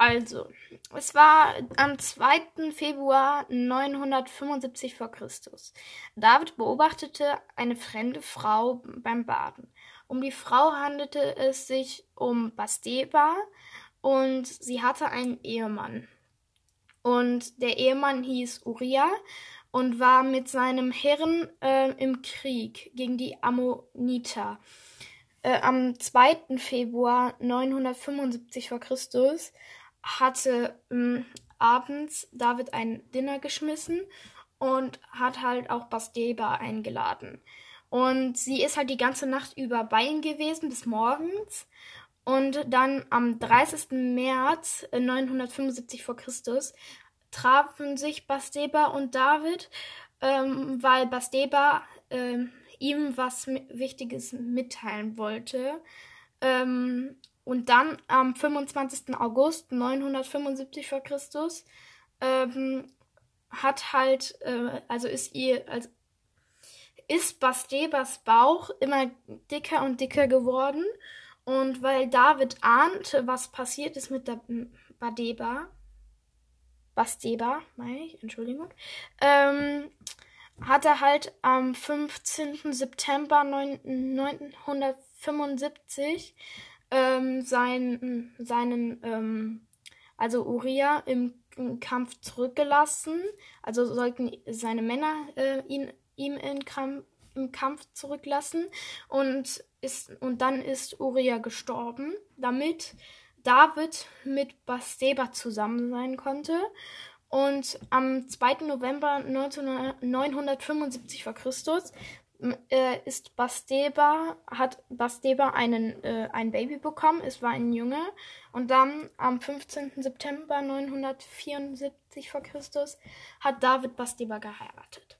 Also, es war am 2. Februar 975 v. Chr. David beobachtete eine fremde Frau beim Baden. Um die Frau handelte es sich um Basteba und sie hatte einen Ehemann. Und der Ehemann hieß Uriah und war mit seinem Herren äh, im Krieg gegen die Ammoniter. Äh, am 2. Februar 975 v. Chr hatte ähm, abends David ein Dinner geschmissen und hat halt auch Basteba eingeladen. Und sie ist halt die ganze Nacht über bei ihm gewesen bis morgens. Und dann am 30. März 975 vor Christus trafen sich Basteba und David, ähm, weil Basteba ähm, ihm was Wichtiges mitteilen wollte. Ähm, und dann am 25. August 975 vor Christus ähm, hat halt, äh, also ist ihr, also ist Bastebas Bauch immer dicker und dicker geworden. Und weil David ahnte, was passiert ist mit der Badeba, Basteba, meine ich, Entschuldigung, ähm, hat er halt am 15. September 975 ähm, sein, seinen, ähm, also Uriah im, im, Kampf zurückgelassen. Also sollten seine Männer äh, ihn, ihm in Kampf, im Kampf zurücklassen. Und, ist, und dann ist Uriah gestorben, damit David mit Basteba zusammen sein konnte. Und am 2. November 975 vor Christus äh, ist Basteba, hat Basteba einen, äh, ein Baby bekommen, es war ein Junge. Und dann am 15. September 974 vor Christus hat David Basteba geheiratet.